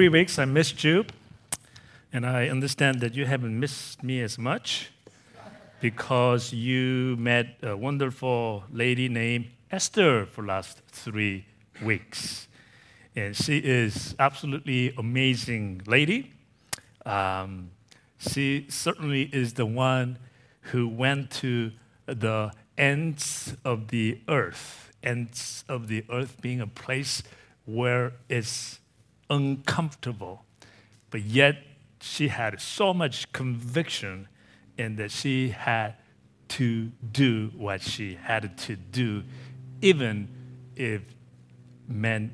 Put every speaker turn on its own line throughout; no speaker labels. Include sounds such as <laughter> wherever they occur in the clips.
Three weeks, I missed you, and I understand that you haven't missed me as much because you met a wonderful lady named Esther for last three weeks. And she is absolutely amazing lady. Um, she certainly is the one who went to the ends of the earth, ends of the earth being a place where it's uncomfortable, but yet she had so much conviction in that she had to do what she had to do, even if meant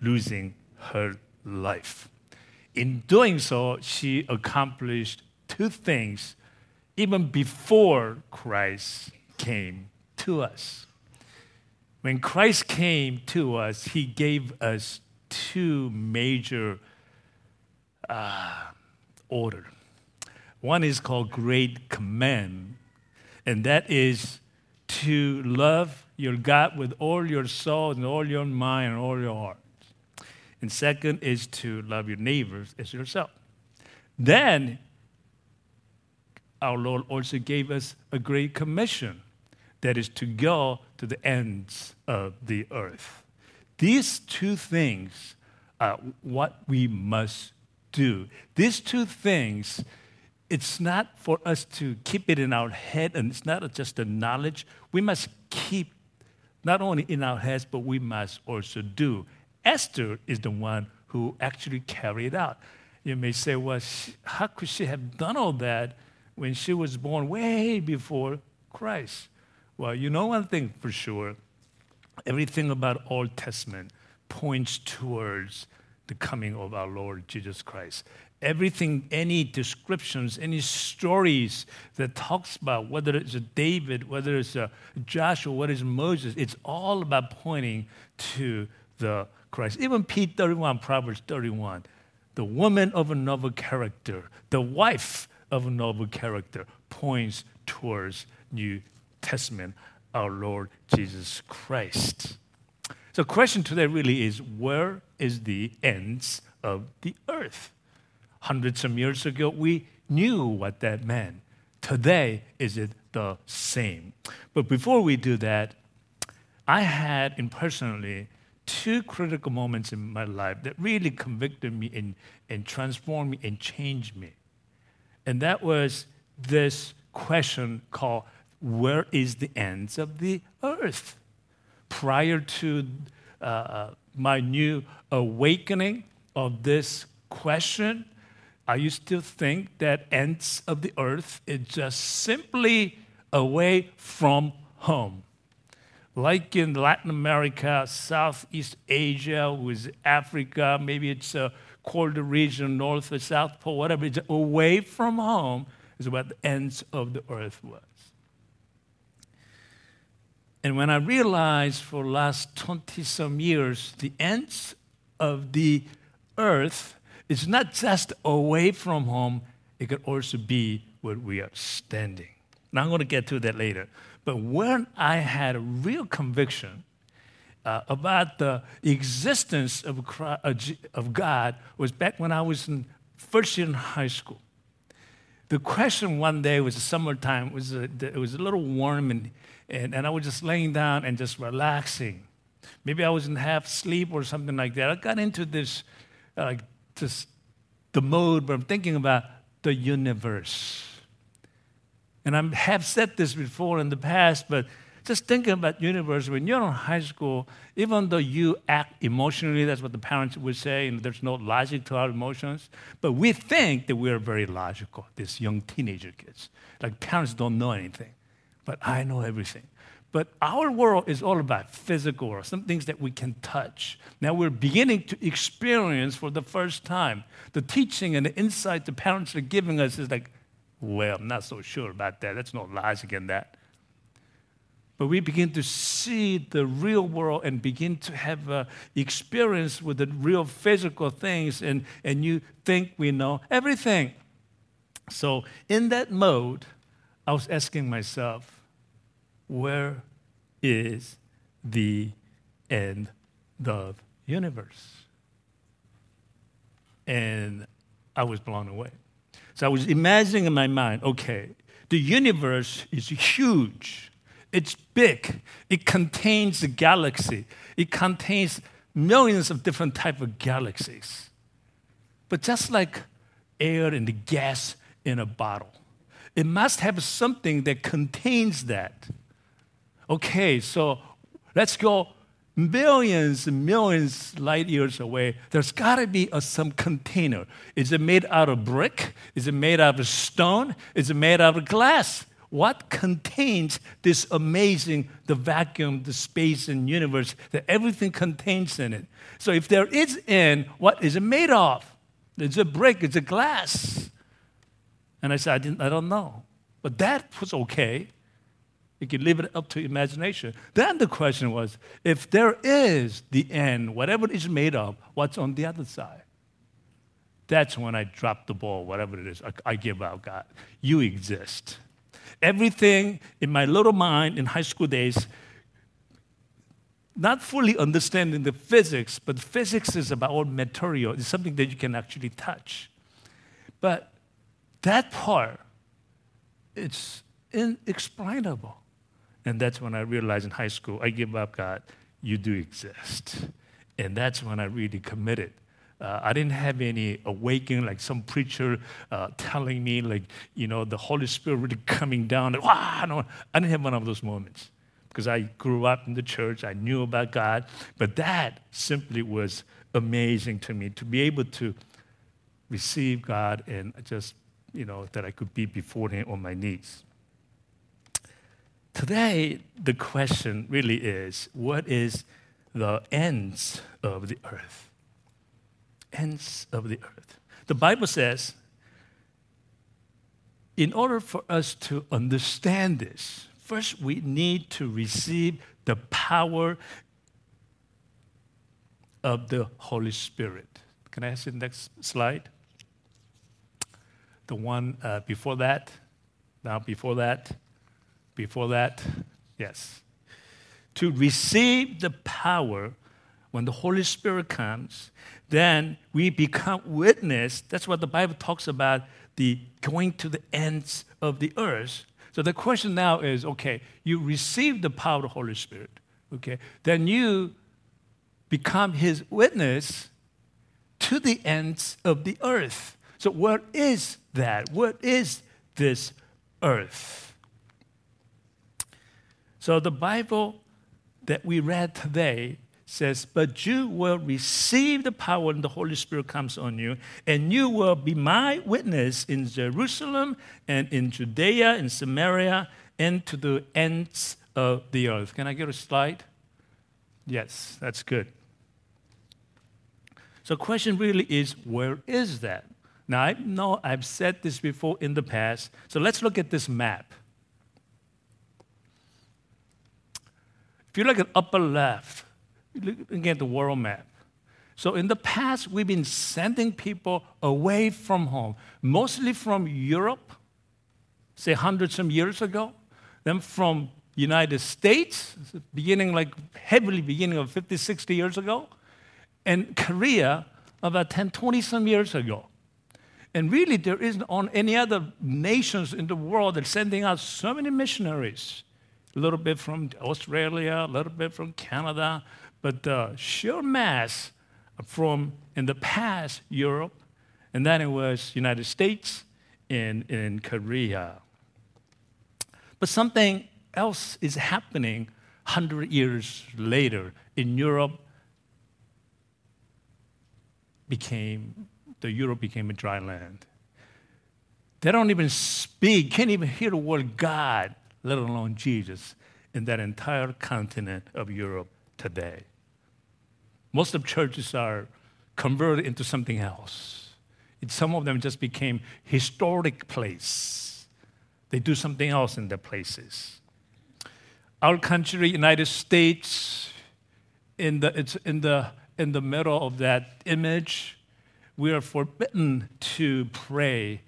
losing her life. In doing so, she accomplished two things even before Christ came to us. When Christ came to us, he gave us two major uh, order. One is called Great Command, and that is to love your God with all your soul and all your mind and all your heart. And second is to love your neighbors as yourself. Then our Lord also gave us a great commission that is to go to the ends of the earth. These two things are what we must do. These two things, it's not for us to keep it in our head and it's not just a knowledge. We must keep not only in our heads, but we must also do. Esther is the one who actually carried out. You may say, well, she, how could she have done all that when she was born way before Christ? Well, you know one thing for sure everything about Old Testament points towards the coming of our Lord Jesus Christ. Everything, any descriptions, any stories that talks about whether it's David, whether it's Joshua, whether it's Moses, it's all about pointing to the Christ. Even Pete 31, Proverbs 31, the woman of a noble character, the wife of a noble character, points towards New Testament our Lord Jesus Christ. So, the question today really is where is the ends of the earth? Hundreds of years ago, we knew what that meant. Today, is it the same? But before we do that, I had in personally two critical moments in my life that really convicted me and, and transformed me and changed me. And that was this question called where is the ends of the earth? Prior to uh, uh, my new awakening of this question, I used to think that ends of the earth is just simply away from home. Like in Latin America, Southeast Asia, with Africa, maybe it's a quarter region, North or South Pole, whatever, it's away from home is what the ends of the earth was. And when I realized for last 20 some years, the ends of the earth is not just away from home, it could also be where we are standing. Now I'm going to get to that later. But when I had a real conviction uh, about the existence of, Christ, uh, of God was back when I was in first year in high school. The question one day was summertime, it was a, it was a little warm and and, and I was just laying down and just relaxing. Maybe I was in half sleep or something like that. I got into this, uh, this the mode where I'm thinking about the universe. And I have said this before in the past, but just thinking about universe when you're in high school even though you act emotionally that's what the parents would say and there's no logic to our emotions but we think that we're very logical these young teenager kids like parents don't know anything but I know everything. But our world is all about physical or some things that we can touch. Now we're beginning to experience for the first time the teaching and the insight the parents are giving us is like, well, I'm not so sure about that. That's no logic in that. But we begin to see the real world and begin to have uh, experience with the real physical things, and, and you think we know everything. So, in that mode, I was asking myself, where is the end of the universe? And I was blown away. So I was imagining in my mind okay, the universe is huge, it's big, it contains the galaxy, it contains millions of different type of galaxies. But just like air and the gas in a bottle, it must have something that contains that. Okay, so let's go millions and millions light years away. There's got to be a, some container. Is it made out of brick? Is it made out of stone? Is it made out of glass? What contains this amazing, the vacuum, the space and universe that everything contains in it. So if there is in, what is it made of? it's a brick? it's a glass? And I said, I, didn't, I don't know. But that was okay. You can leave it up to imagination. Then the question was, if there is the end, whatever it is made of, what's on the other side? That's when I drop the ball, whatever it is. I, I give up, God. You exist. Everything in my little mind in high school days, not fully understanding the physics, but physics is about material. It's something that you can actually touch. But that part, it's inexplainable. And that's when I realized in high school, I give up, God, you do exist. And that's when I really committed uh, I didn't have any awakening like some preacher uh, telling me, like, you know, the Holy Spirit really <laughs> coming down. Wow, no, I didn't have one of those moments because I grew up in the church. I knew about God. But that simply was amazing to me to be able to receive God and just, you know, that I could be before Him on my knees. Today, the question really is what is the ends of the earth? Ends of the earth. The Bible says, in order for us to understand this, first we need to receive the power of the Holy Spirit. Can I see the next slide? The one uh, before that, now before that, before that, yes. To receive the power when the Holy Spirit comes, then we become witness. That's what the Bible talks about, the going to the ends of the earth. So the question now is, okay, you receive the power of the Holy Spirit, okay? Then you become his witness to the ends of the earth. So what is that? What is this earth? So the Bible that we read today says, But you will receive the power when the Holy Spirit comes on you, and you will be my witness in Jerusalem and in Judea and Samaria and to the ends of the earth. Can I get a slide? Yes, that's good. So, question really is where is that? Now, I know I've said this before in the past, so let's look at this map. If you look at upper left, Look at the world map. So in the past, we've been sending people away from home, mostly from Europe, say hundreds some years ago, then from United States, beginning like heavily beginning of 50, 60 years ago, and Korea about 10, 20 some years ago. And really, there isn't on any other nations in the world that sending out so many missionaries. A little bit from Australia, a little bit from Canada, but the sheer mass from in the past Europe, and then it was United States and in Korea. But something else is happening 100 years later in Europe became the Europe became a dry land. They don't even speak, can't even hear the word God, let alone Jesus, in that entire continent of Europe today. Most of churches are converted into something else. It, some of them just became historic place. They do something else in their places. Our country, United States, in the, it's in the, in the middle of that image. We are forbidden to pray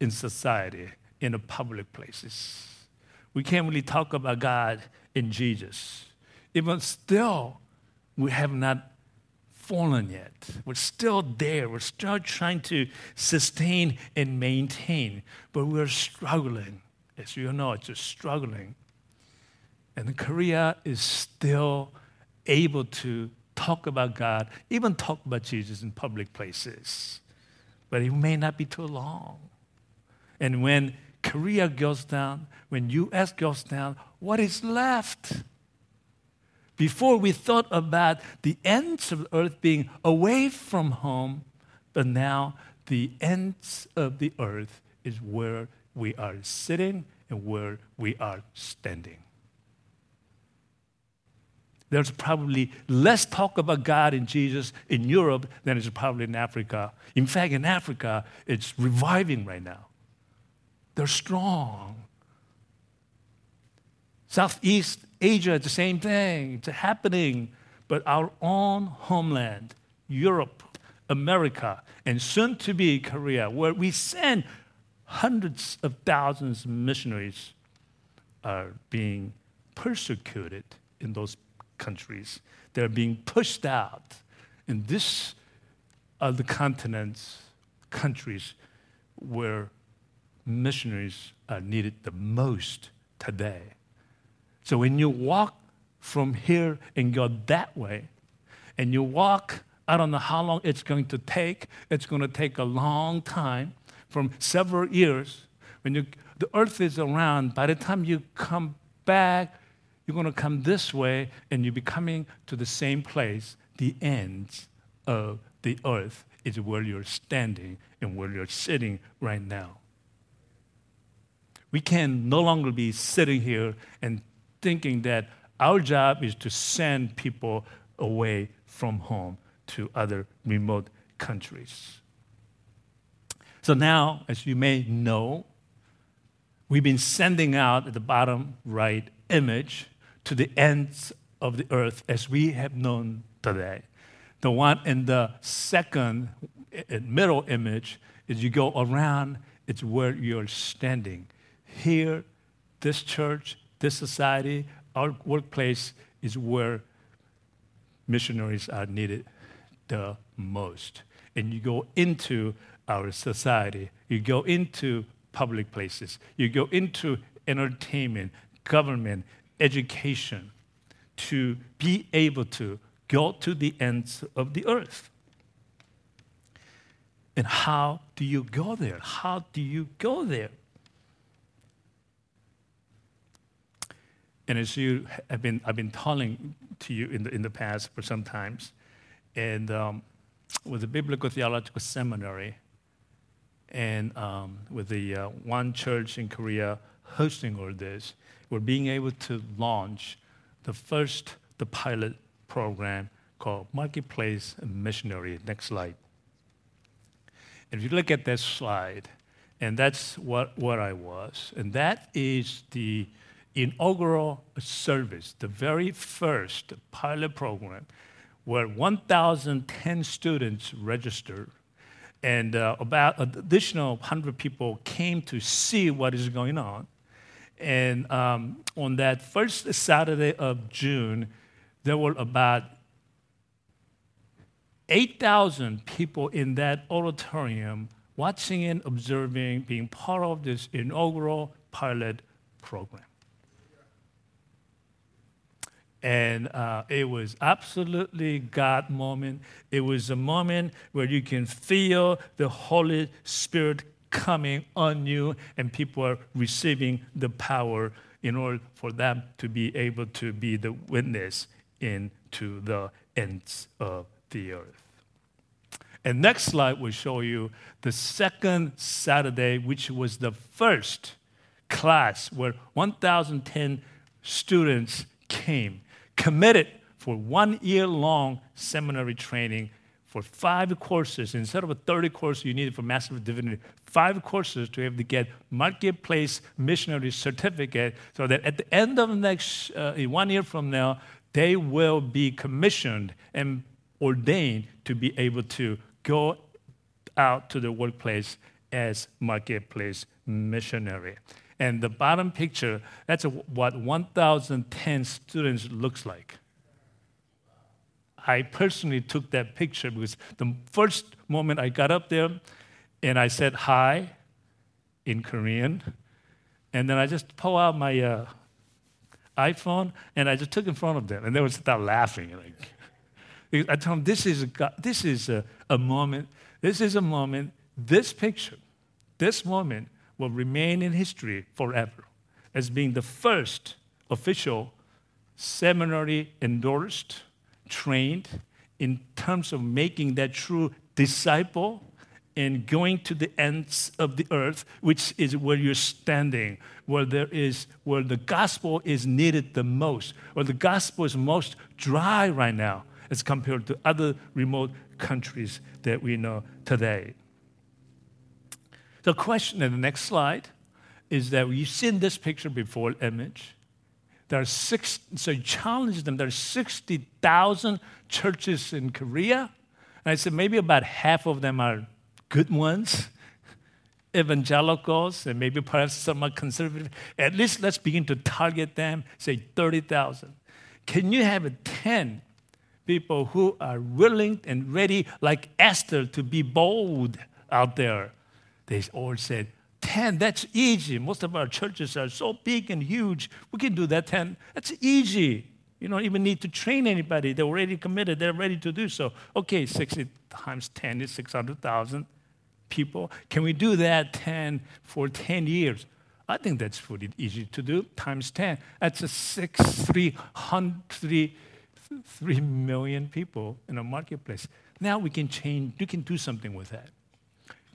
in society, in the public places. We can't really talk about God in Jesus. Even still, we have not fallen yet. We're still there. We're still trying to sustain and maintain, but we're struggling. As you know, it's just struggling. And Korea is still able to talk about God, even talk about Jesus in public places. But it may not be too long. And when Korea goes down, when US goes down, what is left? Before we thought about the ends of the earth being away from home, but now the ends of the earth is where we are sitting and where we are standing. There's probably less talk about God and Jesus in Europe than is probably in Africa. In fact, in Africa, it's reviving right now. They're strong. Southeast Asia, the same thing. It's happening. But our own homeland, Europe, America, and soon to be Korea, where we send hundreds of thousands of missionaries, are being persecuted in those countries. They're being pushed out. And this are the continents, countries where missionaries are needed the most today. So when you walk from here and go that way, and you walk, I don't know how long it's going to take. It's going to take a long time, from several years. When you, the earth is around, by the time you come back, you're going to come this way and you'll be coming to the same place. The ends of the earth is where you're standing and where you're sitting right now. We can no longer be sitting here and thinking that our job is to send people away from home to other remote countries. So now, as you may know, we've been sending out at the bottom right image to the ends of the earth as we have known today. The one in the second eh, middle image is you go around, it's where you're standing. Here, this church, this society, our workplace is where missionaries are needed the most. And you go into our society, you go into public places, you go into entertainment, government, education to be able to go to the ends of the earth. And how do you go there? How do you go there? And as you have been, I've been telling to you in the, in the past for some times, and um, with the Biblical Theological Seminary, and um, with the uh, one church in Korea hosting all this, we're being able to launch the first, the pilot program called Marketplace Missionary. Next slide. If you look at that slide, and that's what, what I was, and that is the inaugural service, the very first pilot program, where 1,010 students registered, and uh, about additional 100 people came to see what is going on. And um, on that first Saturday of June, there were about 8,000 people in that auditorium watching and observing, being part of this inaugural pilot program. And uh, it was absolutely God moment. It was a moment where you can feel the Holy Spirit coming on you, and people are receiving the power in order for them to be able to be the witness into the ends of the earth. And next slide will show you the second Saturday, which was the first class where 1,010 students came, committed for one year long seminary training for five courses. Instead of a 30 course you needed for Master of Divinity, five courses to have to get marketplace missionary certificate so that at the end of next uh, one year from now they will be commissioned and ordained to be able to go out to the workplace as marketplace missionary and the bottom picture that's what 1010 students looks like I personally took that picture because the first moment I got up there and I said hi in Korean, and then I just pull out my uh, iPhone and I just took in front of them, and they would start laughing. Like, I told them, this is, a, this is a, a moment, this is a moment, this picture, this moment will remain in history forever as being the first official seminary endorsed, trained in terms of making that true disciple and going to the ends of the earth, which is where you're standing, where there is where the gospel is needed the most, where the gospel is most dry right now as compared to other remote countries that we know today. The question in the next slide is that you've seen this picture before, image. There are six, so you challenge them. There are 60,000 churches in Korea. And I said maybe about half of them are good ones, <laughs> evangelicals, and maybe perhaps some are conservative. At least let's begin to target them, say 30,000. Can you have 10 people who are willing and ready, like Esther, to be bold out there? They all said, 10, that's easy. Most of our churches are so big and huge. We can do that 10. That's easy. You don't even need to train anybody. They're already committed. They're ready to do so. Okay, 60 times 10 is 600,000 people. Can we do that 10 for 10 years? I think that's pretty easy to do. Times 10, that's a six, 300, 3 million people in a marketplace. Now we can change, we can do something with that.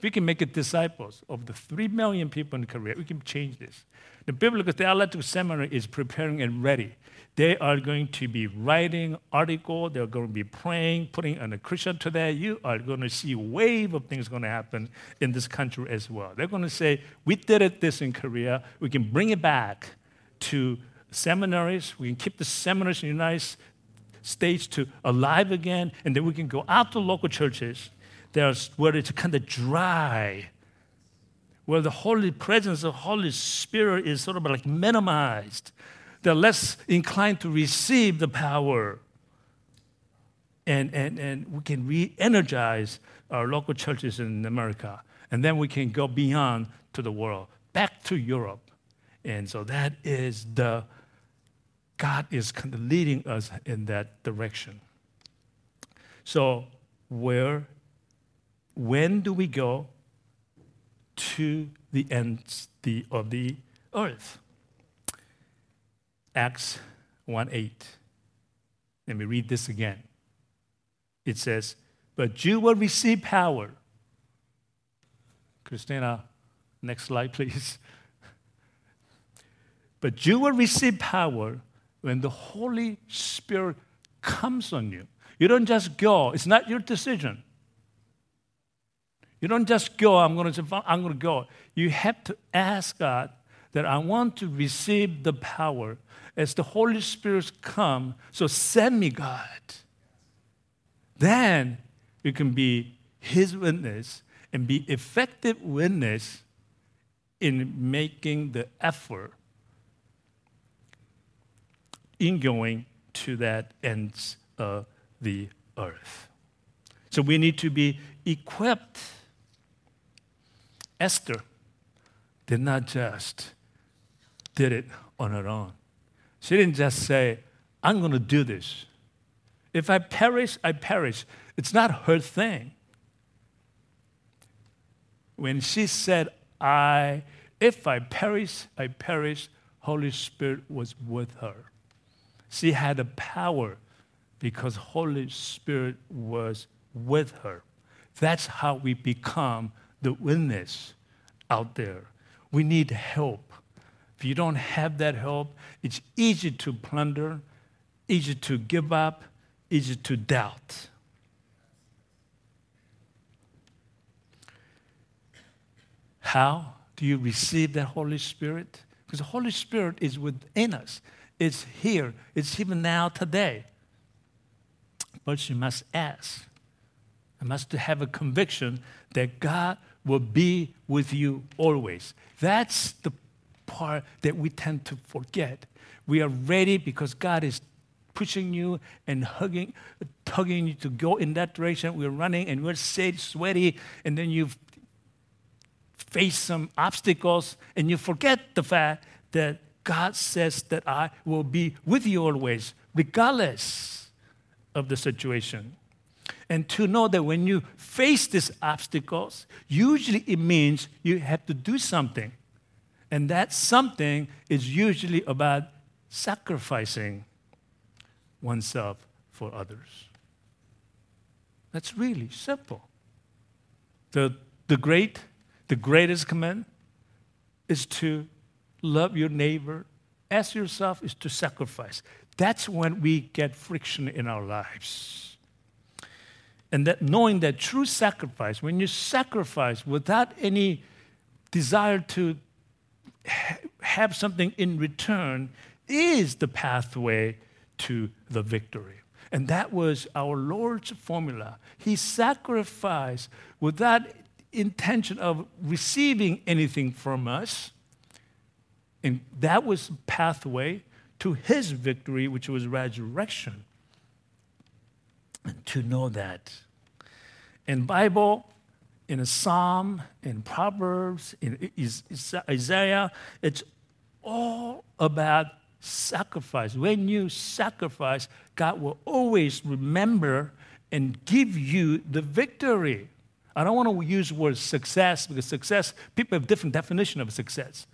We can make it disciples of the 3 million people in Korea. We can change this. The Biblical Theological Seminary is preparing and ready. They are going to be writing article. They're going to be praying, putting on a Christian today. You are going to see a wave of things going to happen in this country as well. They're going to say, we did it this in Korea. We can bring it back to seminaries. We can keep the seminaries in the United States to alive again, and then we can go out to local churches there's where it's kind of dry, where the holy presence of Holy Spirit is sort of like minimized. They're less inclined to receive the power. And, and, and we can re energize our local churches in America. And then we can go beyond to the world, back to Europe. And so that is the, God is kind of leading us in that direction. So, where when do we go to the ends of the earth? Acts 1 8. Let me read this again. It says, But you will receive power. Christina, next slide, <laughs> please. But you will receive power when the Holy Spirit comes on you. You don't just go, it's not your decision. You don't just go, I'm going to, I'm going to go. You have to ask God that I want to receive the power as the Holy Spirit come. So send me, God. Then you can be His witness and be effective witness in making the effort in going to that ends of the earth. So we need to be equipped Esther did not just did it on her own. She didn't just say, I'm going to do this. If I perish, I perish. It's not her thing. When she said, I, if I perish, I perish, Holy Spirit was with her. She had the power because Holy Spirit was with her. That's how we become the witness out there. We need help. If you don't have that help, it's easy to plunder, easy to give up, easy to doubt. How do you receive that Holy Spirit? Because the Holy Spirit is within us. It's here. It's even now today. But you must ask. You must have a conviction that God will be with you always. That's the part that we tend to forget. We are ready because God is pushing you and hugging, tugging you to go in that direction. We're running and we're sad, sweaty, and then you face some obstacles, and you forget the fact that God says that I will be with you always, regardless of the situation. And to know that when you face these obstacles, usually it means you have to do something. And that something is usually about sacrificing oneself for others. That's really simple. The, the great, the greatest command is to love your neighbor as yourself is to sacrifice. That's when we get friction in our lives. And that knowing that true sacrifice, when you sacrifice without any desire to have something in return, is the pathway to the victory. And that was our Lord's formula. He sacrificed without intention of receiving anything from us. And that was the pathway to his victory, which was resurrection. To know that. In Bible, in a psalm, in Proverbs, in Isaiah, it's all about sacrifice. When you sacrifice, God will always remember and give you the victory. I don't want to use the word success because success, people have different definition of success.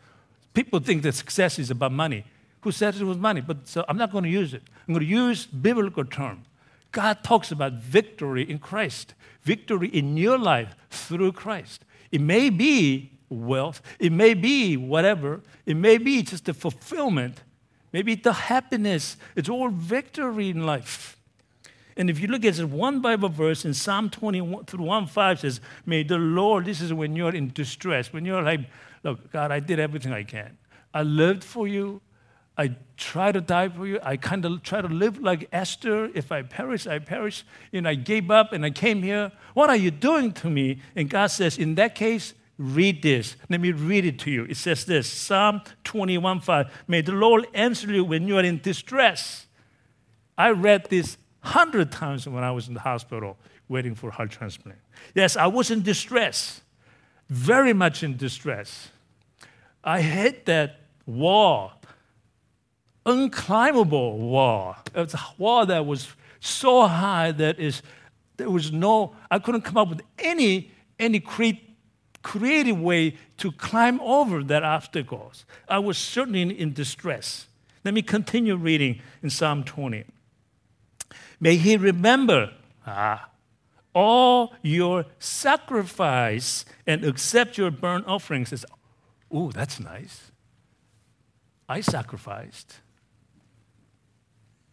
People think that success is about money. Who says it was money? But so I'm not going to use it. I'm going to use biblical term. God talks about victory in Christ, victory in your life through Christ. It may be wealth, it may be whatever, it may be just the fulfillment Maybe the happiness. It's all victory in life. And if you look at this one Bible verse in Psalm 21 through 1 5 says, May the Lord, this is when you're in distress, when you're like, Look, God, I did everything I can. I lived for you. I try to die for you. I kind of try to live like Esther. If I perish, I perish. And I gave up and I came here. What are you doing to me? And God says, In that case, Read this. Let me read it to you. It says this Psalm 21 5. May the Lord answer you when you are in distress. I read this hundred times when I was in the hospital waiting for heart transplant. Yes, I was in distress, very much in distress. I hit that wall, unclimbable wall. It was a wall that was so high that is there was no I couldn't come up with any any cre- creative way to climb over that obstacles. I was certainly in distress. Let me continue reading in Psalm 20. May he remember ah, all your sacrifice and accept your burnt offerings. Oh, that's nice. I sacrificed.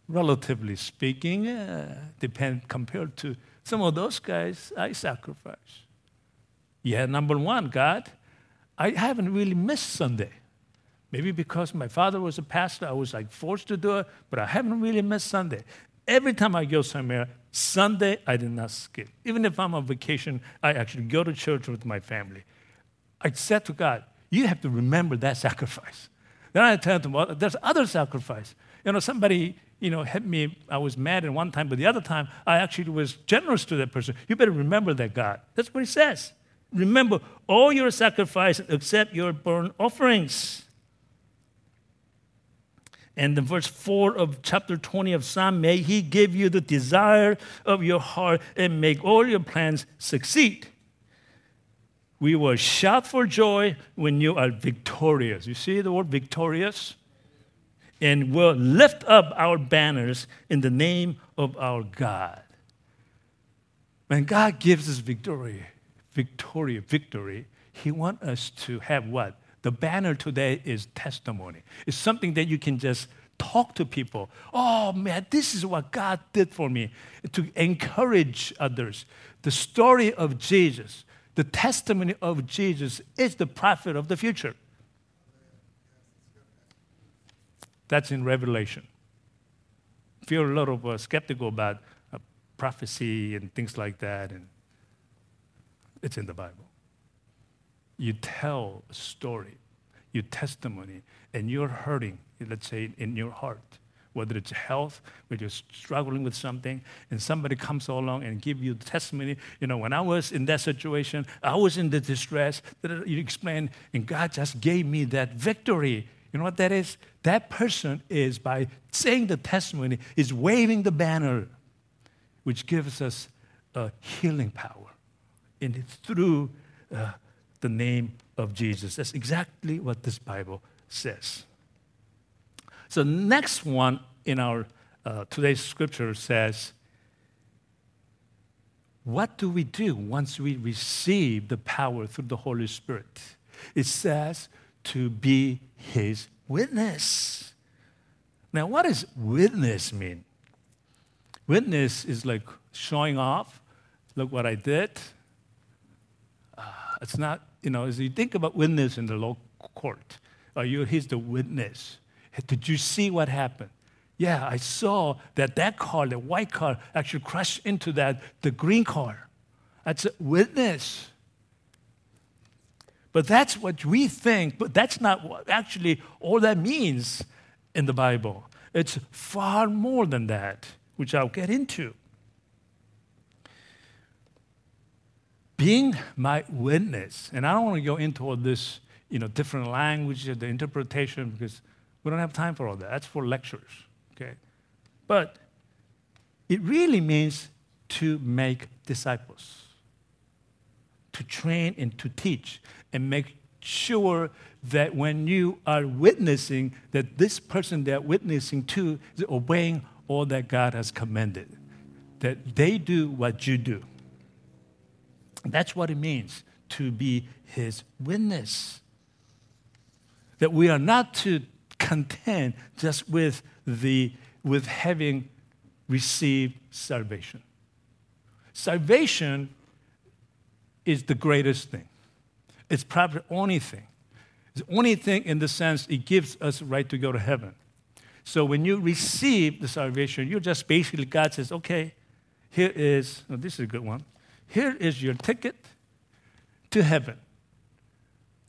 Relatively speaking, uh, depend compared to some of those guys, I sacrificed. Yeah, number one, God, I haven't really missed Sunday. Maybe because my father was a pastor, I was like forced to do it, but I haven't really missed Sunday. Every time I go somewhere, Sunday I did not skip. Even if I'm on vacation, I actually go to church with my family. I said to God, You have to remember that sacrifice. Then I tell them, well, there's other sacrifice. You know, somebody, you know, hit me. I was mad at one time, but the other time I actually was generous to that person. You better remember that, God. That's what he says remember all your sacrifices except your burnt offerings. And in verse 4 of chapter 20 of Psalm, may he give you the desire of your heart and make all your plans succeed. We will shout for joy when you are victorious. You see the word victorious? And we'll lift up our banners in the name of our God. When God gives us victory, victory, victory, he wants us to have what? The banner today is testimony. It's something that you can just talk to people. Oh man, this is what God did for me. To encourage others. The story of Jesus, the testimony of Jesus is the prophet of the future. That's in Revelation. Feel a little uh, skeptical about uh, prophecy and things like that. And it's in the Bible. You tell a story, your testimony, and you're hurting, let's say, in your heart. whether it's health, whether you're struggling with something, and somebody comes along and give you the testimony. You know, when I was in that situation, I was in the distress. You explain, and God just gave me that victory. You know what that is? That person is by saying the testimony is waving the banner, which gives us a healing power, and it's through uh, the name of Jesus. That's exactly what this Bible says. So, next one in our uh, today's scripture says, What do we do once we receive the power through the Holy Spirit? It says to be His witness. Now, what does witness mean? Witness is like showing off. Look what I did. Uh, it's not, you know, as you think about witness in the law court, uh, you, he's the witness. Did you see what happened? Yeah, I saw that that car, the white car, actually crashed into that, the green car. That's a witness. But that's what we think, but that's not what actually all that means in the Bible. It's far more than that, which I'll get into. Being my witness, and I don't want to go into all this, you know, different languages, the interpretation, because we don't have time for all that. That's for lectures, okay? But it really means to make disciples, to train and to teach, and make sure that when you are witnessing, that this person they're witnessing to is obeying all that God has commanded, that they do what you do. That's what it means to be His witness. That we are not to content just with, the, with having received salvation. Salvation is the greatest thing. It's probably the only thing. It's the only thing in the sense it gives us right to go to heaven. So when you receive the salvation, you just basically, God says, okay, here is, oh, this is a good one. Here is your ticket to heaven.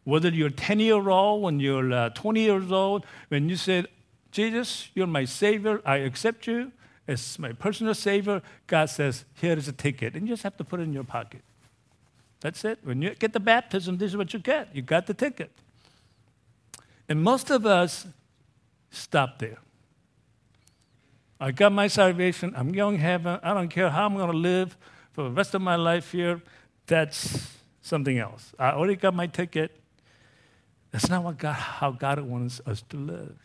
Whether you're 10 years old, when you're uh, 20 years old, when you said, Jesus, you're my Savior, I accept you as my personal Savior, God says, here is a ticket. And you just have to put it in your pocket. That's it. When you get the baptism, this is what you get. You got the ticket. And most of us stop there. I got my salvation. I'm going to heaven. I don't care how I'm going to live for the rest of my life here. That's something else. I already got my ticket. That's not what God, how God wants us to live.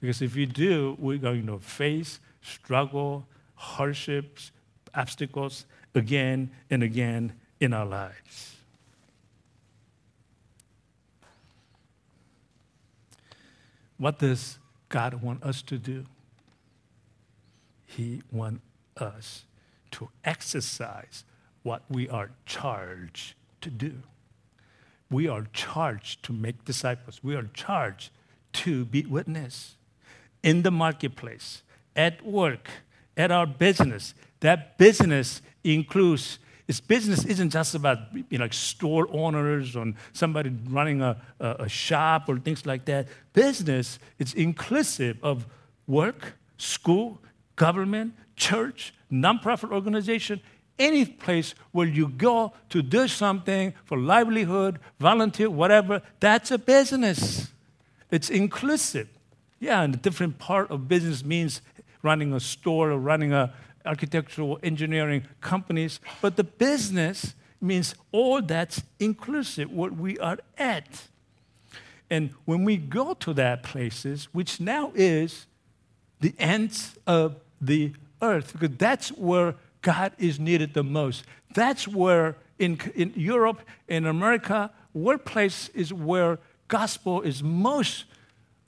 Because if you do, we're going to face struggle, hardships, obstacles again and again in our lives. What does God want us to do? He wants us to exercise what we are charged to do. We are charged to make disciples. We are charged to be witness in the marketplace, at work, at our business. That business includes this business isn't just about you know, like store owners or somebody running a, a, a shop or things like that. Business is inclusive of work, school, government, church, nonprofit organization, any place where you go to do something for livelihood, volunteer, whatever, that's a business. It's inclusive. Yeah, and a different part of business means running a store or running a architectural engineering companies, but the business means all that's inclusive, what we are at. And when we go to that places, which now is the ends of the earth, because that's where God is needed the most. That's where in, in Europe, in America, workplace is where gospel is most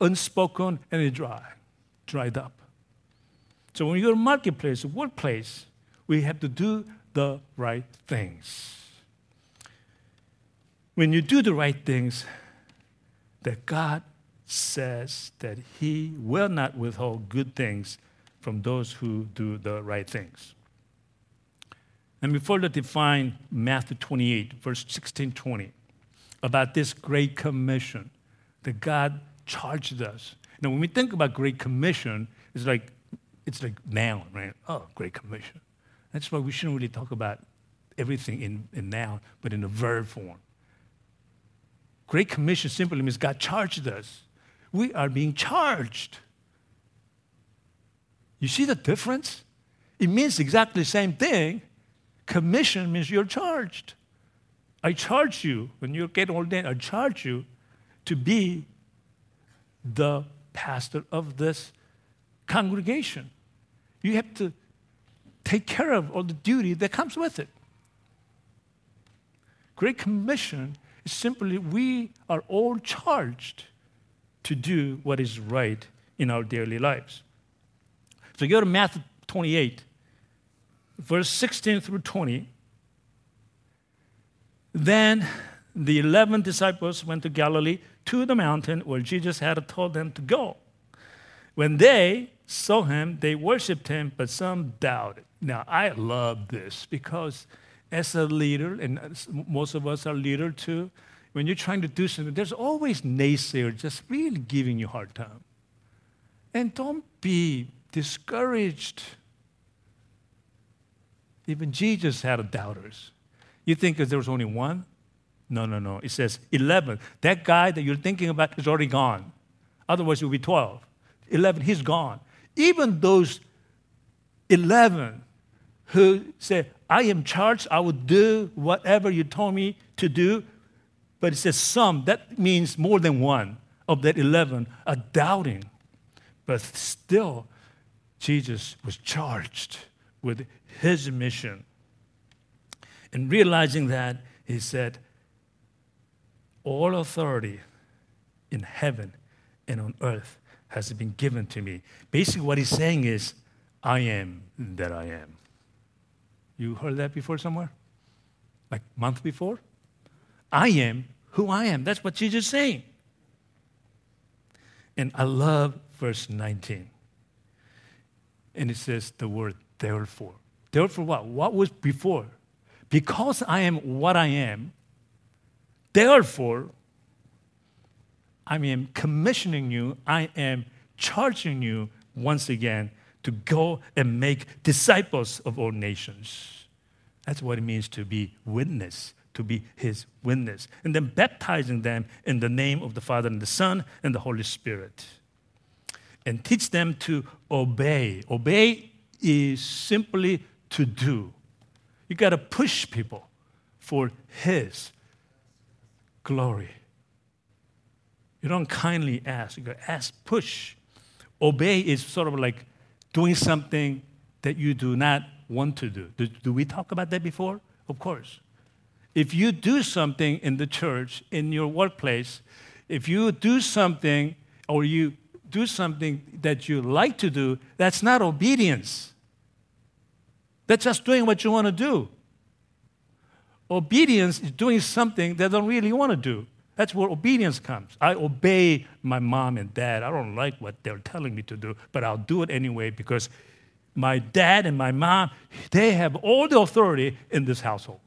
unspoken and it dry, dried up. So when you're in marketplace, workplace, we have to do the right things. When you do the right things, that God says that He will not withhold good things from those who do the right things. And we further define Matthew 28, verse 16 20, about this great commission that God charged us. Now, when we think about Great Commission, it's like it's like noun, right? Oh, Great Commission. That's why we shouldn't really talk about everything in, in noun, but in a verb form. Great Commission simply means God charged us. We are being charged. You see the difference? It means exactly the same thing. Commission means you're charged. I charge you, when you get ordained, I charge you to be the pastor of this congregation. You have to take care of all the duty that comes with it. Great Commission is simply we are all charged to do what is right in our daily lives. So go to Matthew 28, verse 16 through 20. Then the 11 disciples went to Galilee to the mountain where Jesus had told them to go. When they saw him, they worshiped him, but some doubted. Now, I love this because as a leader, and most of us are leaders too, when you're trying to do something, there's always naysayers just really giving you a hard time. And don't be discouraged. Even Jesus had doubters. You think there was only one? No, no, no. It says 11. That guy that you're thinking about is already gone. Otherwise, it would be 12. 11, he's gone. Even those 11 who said, I am charged, I will do whatever you told me to do. But it says some, that means more than one of that 11 are doubting. But still, Jesus was charged with his mission. And realizing that, he said, All authority in heaven and on earth has been given to me. Basically, what he's saying is, I am that I am. You heard that before somewhere? Like month before? I am who I am. That's what Jesus is saying. And I love verse 19. And it says the word therefore. Therefore, what? What was before? Because I am what I am, therefore, I am commissioning you, I am charging you once again to go and make disciples of all nations. That's what it means to be witness, to be his witness. And then baptizing them in the name of the Father and the Son and the Holy Spirit. And teach them to obey. Obey is simply to do. You got to push people for his glory. You don't kindly ask, you go, ask, push. Obey is sort of like doing something that you do not want to do. do. Do we talk about that before? Of course. If you do something in the church, in your workplace, if you do something or you do something that you like to do, that's not obedience. That's just doing what you want to do. Obedience is doing something that I don't really want to do. That's where obedience comes. I obey my mom and dad. I don't like what they're telling me to do, but I'll do it anyway because my dad and my mom, they have all the authority in this household.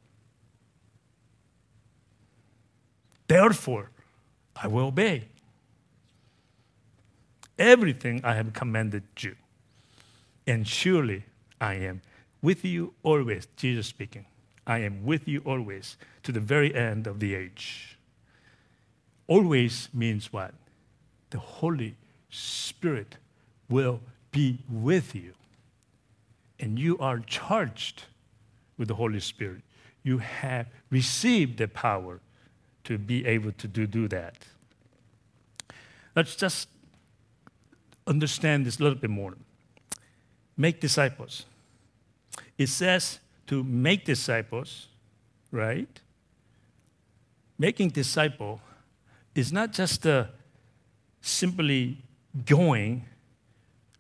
Therefore, I will obey everything I have commanded you. And surely I am with you always, Jesus speaking. I am with you always to the very end of the age. Always means what? The Holy Spirit will be with you and you are charged with the Holy Spirit. You have received the power to be able to do, do that. Let's just understand this a little bit more. Make disciples. It says to make disciples, right? Making disciple is not just simply going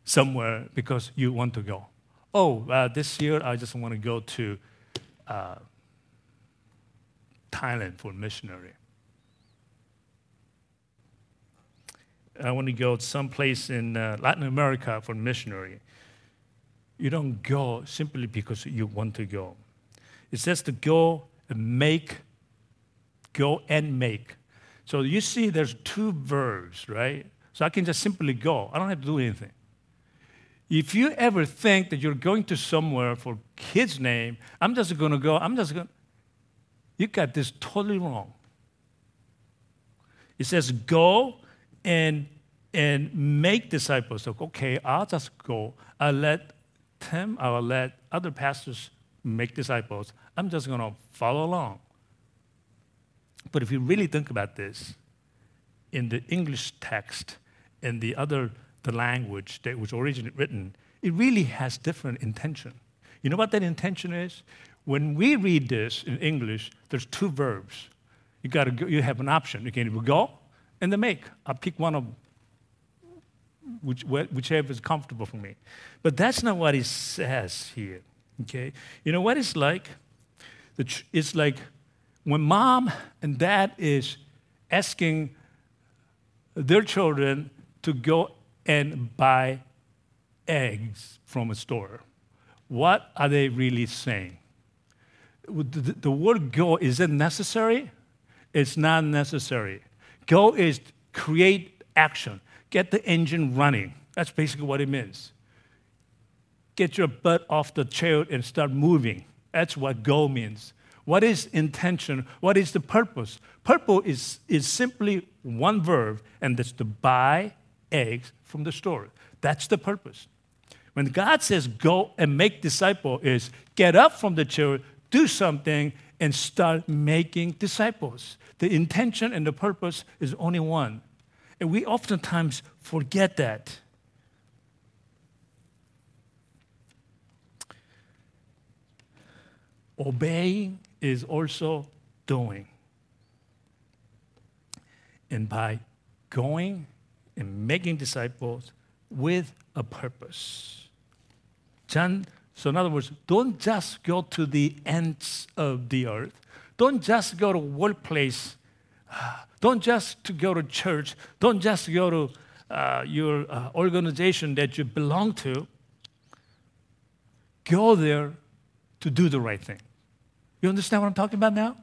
somewhere because you want to go oh, uh, this year I just want to go to uh, Thailand for missionary. I want to go someplace in uh, Latin America for missionary. You don't go simply because you want to go. It says to go and make, go and make. So you see there's two verbs, right? So I can just simply go. I don't have to do anything. If you ever think that you're going to somewhere for kid's name, I'm just going to go, I'm just going to, you got this totally wrong. It says go and and make disciples. So, okay, I'll just go. I'll let them, I'll let other pastors make disciples. I'm just going to follow along. But if you really think about this, in the English text and the other the language that was originally written, it really has different intention. You know what that intention is? When we read this in English, there's two verbs. You got to you have an option. You can either go and then make. I'll pick one of which, whichever is comfortable for me. But that's not what it says here. Okay? You know what it's like? It's like when mom and dad is asking their children to go and buy eggs from a store. What are they really saying? The, word go, is it necessary? It's not necessary. Go is create action, get the engine running. That's basically what it means. Get your butt off the chair and start moving. That's what go means. What is intention? What is the purpose? Purpose is, is simply one verb, and that's to buy eggs from the store. That's the purpose. When God says go and make disciple is get up from the chair, do something, and start making disciples. The intention and the purpose is only one. And we oftentimes forget that. Obeying is also doing. And by going and making disciples with a purpose. So in other words, don't just go to the ends of the earth. Don't just go to workplace. Don't just to go to church. Don't just go to uh, your uh, organization that you belong to. Go there to do the right thing. You understand what I'm talking about now?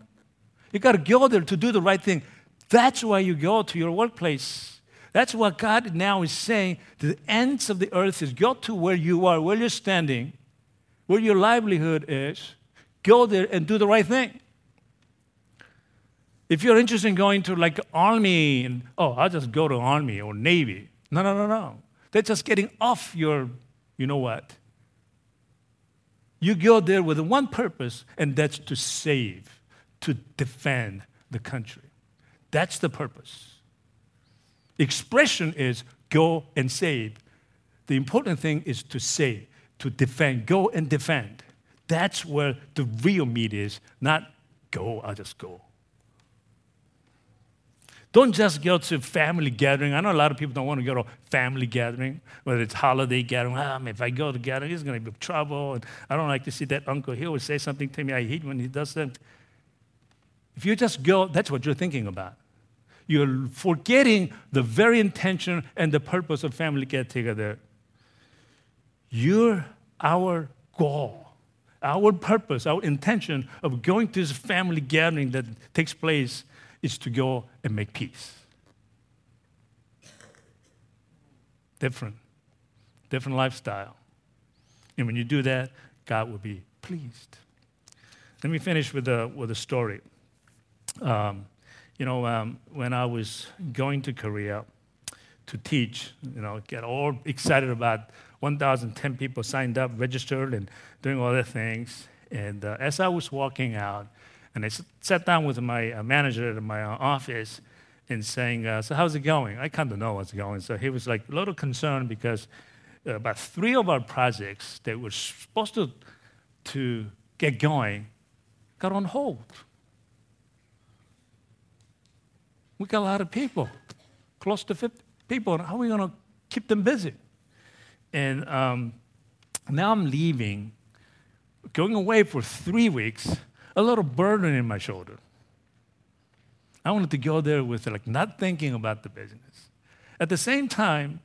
You got to go there to do the right thing. That's why you go to your workplace. That's what God now is saying. The ends of the earth is go to where you are, where you're standing, where your livelihood is. Go there and do the right thing. If you're interested in going to like army and oh, I'll just go to army or navy. No, no, no, no. They're just getting off your, you know what? You go there with one purpose, and that's to save, to defend the country. That's the purpose. Expression is go and save. The important thing is to save, to defend. Go and defend. That's where the real meat is, not go, I'll just go. Don't just go to family gathering. I know a lot of people don't want to go to family gathering, whether it's holiday gathering. Ah, if I go to gathering, it's going to be trouble. And I don't like to see that uncle. He always say something to me. I hate when he does that. If you just go, that's what you're thinking about. You're forgetting the very intention and the purpose of family get together. You're our goal, our purpose, our intention of going to this family gathering that takes place is to go and make peace. Different, different lifestyle. And when you do that, God will be pleased. Let me finish with a, with a story. Um, you know, um, when I was going to Korea to teach, you know, get all excited about 1,010 people signed up, registered, and doing all the things. And uh, as I was walking out, and I sat down with my uh, manager at my uh, office and saying, uh, So, how's it going? I kind of know what's going. So, he was like a little concerned because uh, about three of our projects that were supposed to, to get going got on hold. We got a lot of people, close to 50 people. How are we going to keep them busy? And um, now I'm leaving, going away for three weeks a little burden in my shoulder. I wanted to go there with like not thinking about the business. At the same time,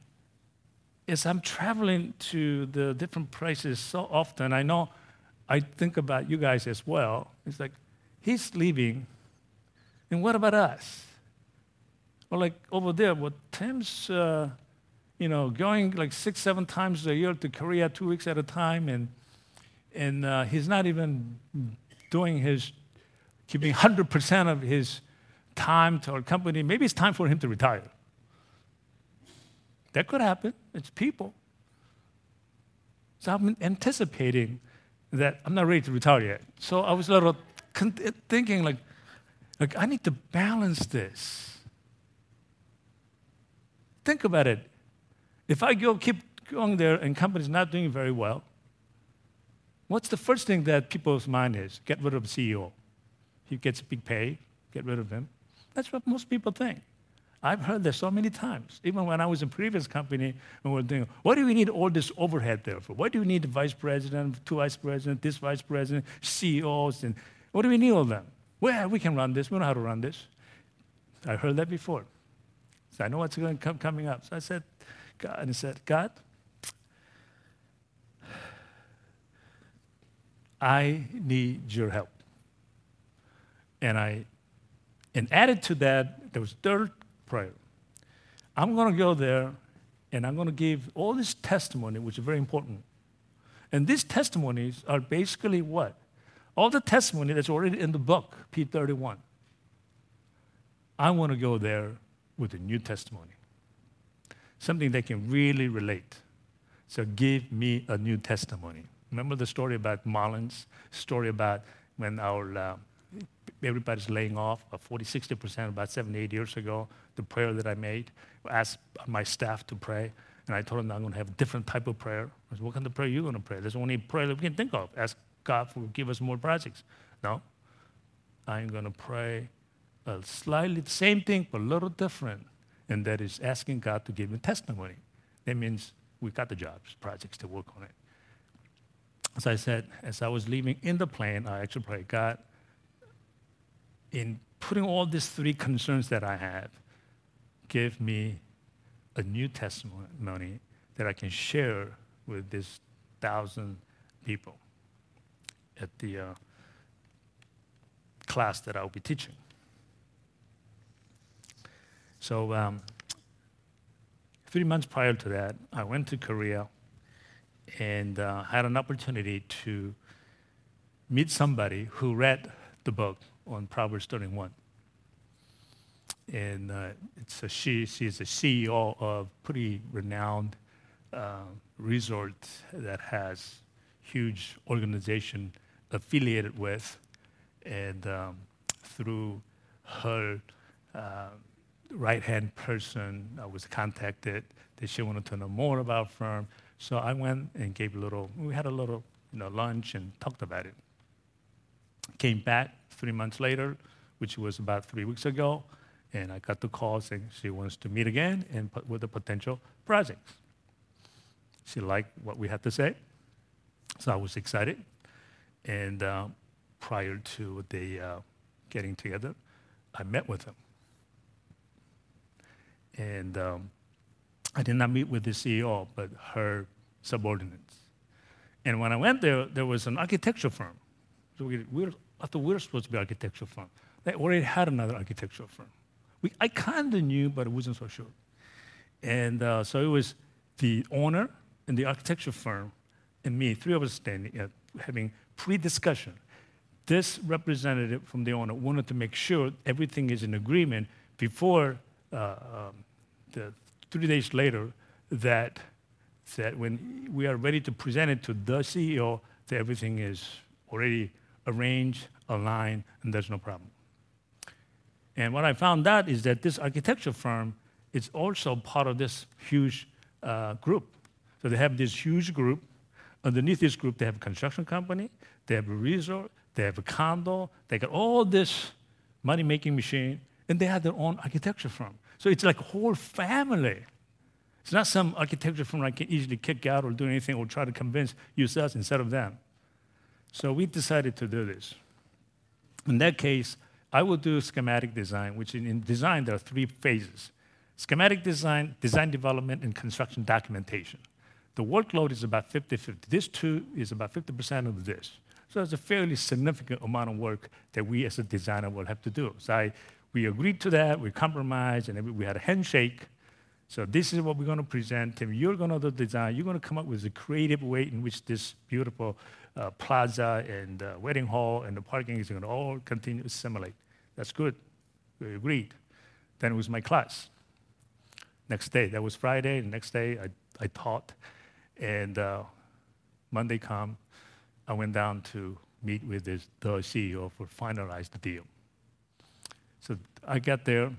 as I'm traveling to the different places so often, I know I think about you guys as well. It's like, he's leaving, and what about us? Or like over there, well, Tim's, uh, you know, going like six, seven times a year to Korea, two weeks at a time, and and uh, he's not even doing his, giving 100% of his time to our company. Maybe it's time for him to retire. That could happen. It's people. So I'm anticipating that I'm not ready to retire yet. So I was a little thinking, like, like I need to balance this. Think about it. If I go keep going there and company's not doing very well, what's the first thing that people's mind is? Get rid of CEO. He gets big pay, get rid of him. That's what most people think. I've heard this so many times. Even when I was in previous company, we were doing, what do we need all this overhead there for? Why do we need the vice president, two vice president, this vice president, CEOs, and what do we need all them? Well, we can run this. We know how to run this. I heard that before. So I know what's going to come coming up. So I said, God, and I said, God, I need your help. And I, and added to that, there was third prayer. I'm going to go there and I'm going to give all this testimony, which is very important. And these testimonies are basically what? All the testimony that's already in the book, P31. I want to go there with a new testimony, something they can really relate. So give me a new testimony. Remember the story about Marlins, story about when our uh, everybody's laying off, about 40, 60%, about seven, eight years ago, the prayer that I made, asked my staff to pray, and I told them I'm going to have a different type of prayer. I said, what kind of prayer are you going to pray? There's only prayer that we can think of. Ask God for give us more projects. No, I'm going to pray a slightly the same thing, but a little different, and that is asking God to give me testimony. That means we got the jobs, projects to work on it. As I said, as I was leaving in the plane, I actually prayed, God, in putting all these three concerns that I have, give me a new testimony that I can share with this thousand people at the uh, class that I'll be teaching. So, um, three months prior to that, I went to Korea and uh, had an opportunity to meet somebody who read the book on Proverbs 31. And uh, it's a she, she's a CEO of pretty renowned uh, resort that has huge organization affiliated with. And um, through her uh, right-hand person, I was contacted that she wanted to know more about firm. So I went and gave a little, we had a little you know, lunch and talked about it. Came back three months later, which was about three weeks ago, and I got the call saying she wants to meet again and with a potential project. She liked what we had to say, so I was excited. And uh, prior to the uh, getting together, I met with him. And um, I did not meet with the CEO, but her subordinates. And when I went there, there was an architecture firm. So we, we were I thought we were supposed to be architectural firm. They already had another architectural firm. We, I kind of knew, but I wasn't so sure. And uh, so it was the owner and the architecture firm and me, three of us standing, uh, having pre-discussion. This representative from the owner wanted to make sure everything is in agreement before uh, um, the three days later that that when we are ready to present it to the CEO, that everything is already arranged, aligned, and there's no problem. And what I found out is that this architecture firm is also part of this huge uh, group. So they have this huge group. Underneath this group, they have a construction company, they have a resort, they have a condo, they got all this money making machine, and they have their own architecture firm. So it's like a whole family. It's not some architecture firm I can easily kick out or do anything or try to convince yourselves instead of them. So we decided to do this. In that case, I will do schematic design, which in, design there are three phases. Schematic design, design development, and construction documentation. The workload is about 50-50. This two is about 50% of this. So it's a fairly significant amount of work that we as a designer will have to do. So I, we agreed to that, we compromised, and we had a handshake. So this is what we're going to present. And you're going to design. You're going to come up with a creative way in which this beautiful uh, plaza and uh, wedding hall and the parking is going to all continue to assimilate. That's good. We agreed. Then it was my class. Next day, that was Friday. The next day, I, I taught. And uh, Monday come, I went down to meet with this, the CEO for finalize the deal. So I got there.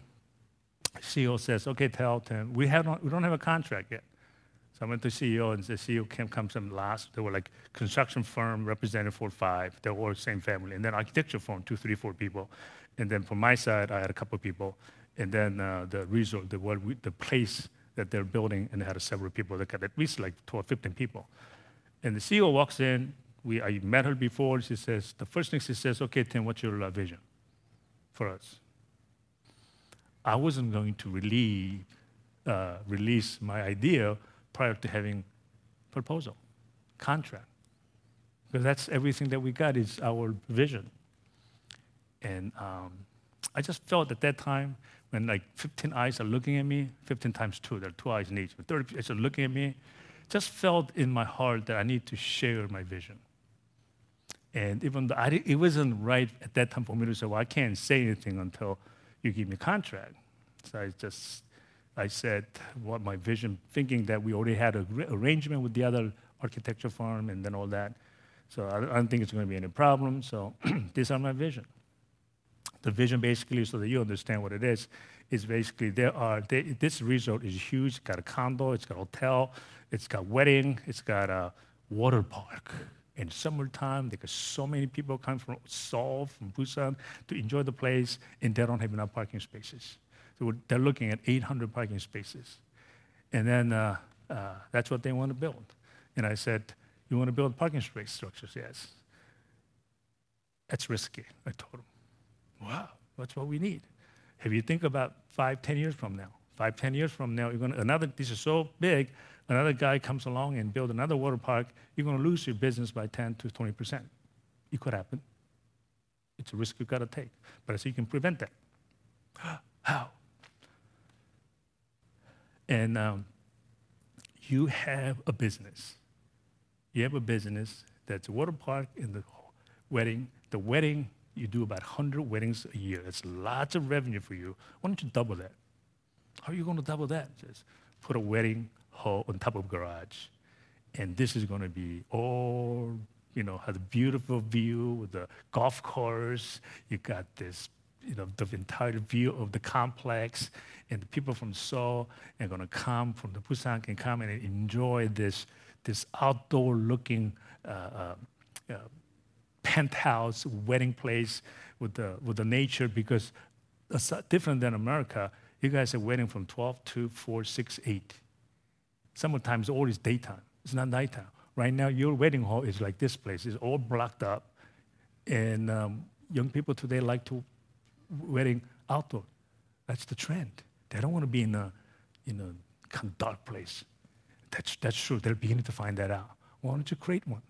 CEO says, "Okay, tell Tim, we have not, we don't have a contract yet." So I went to CEO and the CEO came comes from last. They were like construction firm represented four five. They were all the same family, and then architecture firm two three four people, and then from my side I had a couple of people, and then uh, the resort the what we, the place that they're building and they had several people. They got at least like 12, 15 people, and the CEO walks in. We I met her before. She says the first thing she says, "Okay, Tim, what's your uh, vision for us?" I wasn't going to uh, release my idea prior to having proposal, contract. Because that's everything that we got is our vision. And um, I just felt at that time when like 15 eyes are looking at me, 15 times two, there are two eyes in each, but 30 eyes are looking at me, just felt in my heart that I need to share my vision. And even though I, it wasn't right at that time for me to say, well, I can't say anything until you give me a contract. So I just, I said what my vision, thinking that we already had an arrangement with the other architecture firm and then all that. So I, I don't think it's going to be any problem. So <clears throat> these are my vision. The vision basically, so that you understand what it is, is basically there are, they, this resort is huge. It's got a condo, it's got a hotel, it's got wedding, it's got a water park in summertime, because so many people come from Seoul, from Busan to enjoy the place, and they don't have enough parking spaces. So they're looking at 800 parking spaces. And then uh, uh, that's what they want to build. And I said, You want to build parking space structures? Yes. That's risky, I told them. Wow, that's what we need. If you think about five, ten years from now, five, ten years from now, you're going to, another, this is so big, another guy comes along and build another water park, you're going to lose your business by 10 to 20%. It could happen. It's a risk you've got to take. But I say you can prevent that. <gasps> How? And um, you have a business. You have a business that's a water park and the wedding. The wedding, you do about 100 weddings a year. That's lots of revenue for you. Why don't you double that? How are you going to double that? Just put a wedding hall on top of garage. And this is going to be all, you know, has a beautiful view with the golf course. You got this, you know, the entire view of the complex. And the people from Seoul are going to come from the Busan can come and enjoy this, this outdoor looking uh, uh, uh, penthouse wedding place with the, with the nature because it's different than America. You guys are wedding from 12 to 4, 6, 8. Sometimes all is daytime. It's not nighttime. Right now, your wedding hall is like this place. It's all blocked up. And um, young people today like to wedding outdoor. That's the trend. They don't want to be in a, in a kind of dark place. That's, that's true. They're beginning to find that out. Why don't you create one?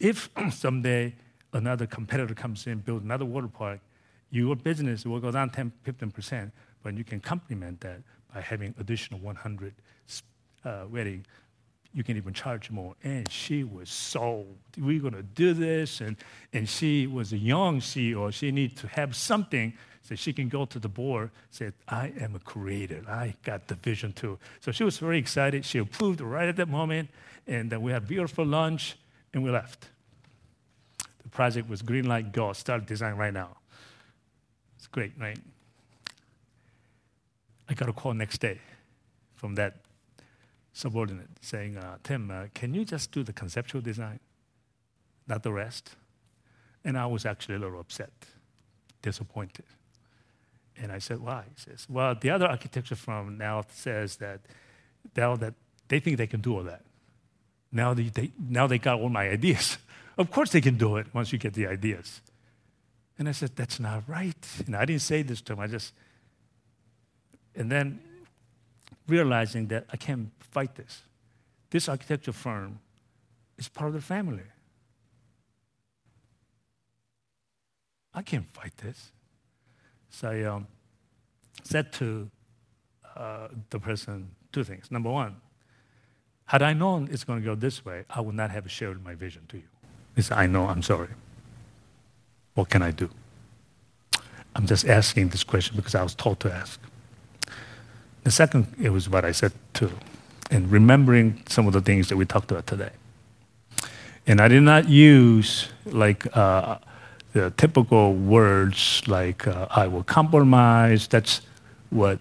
If <clears throat> someday another competitor comes in, build another water park, your business will go down 10, 15%, but you can complement that by having additional 100 uh, wedding, you can even charge more. And she was sold. We're going to do this. And, and she was a young CEO. She needed to have something so she can go to the board, said, I am a creator. I got the vision too. So she was very excited. She approved right at that moment. And then we had beautiful lunch and we left. The project was green light, go, start design right now. It's great, right? I got a call next day from that subordinate saying, uh, Tim, uh, can you just do the conceptual design, not the rest? And I was actually a little upset, disappointed. And I said, why? He says, well, the other architecture firm now says that, now that they think they can do all that. Now they, they, now they got all my ideas. <laughs> of course they can do it once you get the ideas. And I said, that's not right. And I didn't say this to him. I just, and then realizing that I can't fight this. This architecture firm is part of the family. I can't fight this. So I um, said to uh, the person two things. Number one, had I known it's going to go this way, I would not have shared my vision to you. He said, I know, I'm sorry. What can I do? I'm just asking this question because I was told to ask. The second, it was what I said too, and remembering some of the things that we talked about today. And I did not use like uh, the typical words like uh, I will compromise. That's what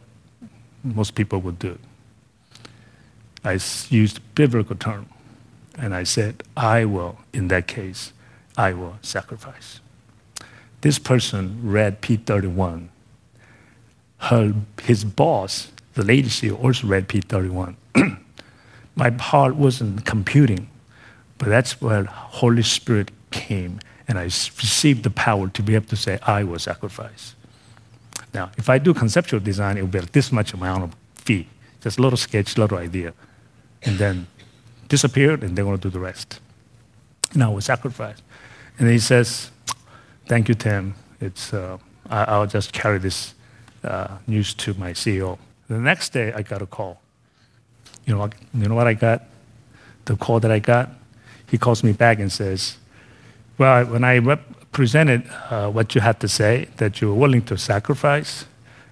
most people would do. I used biblical term, and I said, I will, in that case, I will sacrifice. This person read P31. Her, his boss, the lady CEO, also read P31. <clears throat> My heart wasn't computing, but that's where Holy Spirit came, and I received the power to be able to say, I will sacrifice. Now, if I do conceptual design, it will be like this much amount of fee, just a little sketch, a little idea, and then disappeared, and they're going to do the rest. Now we sacrifice. And he says, Thank you, Tim. It's, uh, I, will just carry this uh, news to my CEO. The next day, I got a call. You know, you know what I got? The call that I got? He calls me back and says, Well, when I rep- presented uh, what you had to say, that you were willing to sacrifice,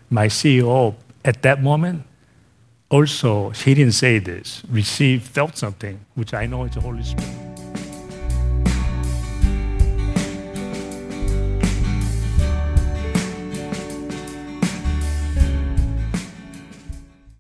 my CEO at that moment also, he didn't say this, received, felt something, which I know is the Holy Spirit.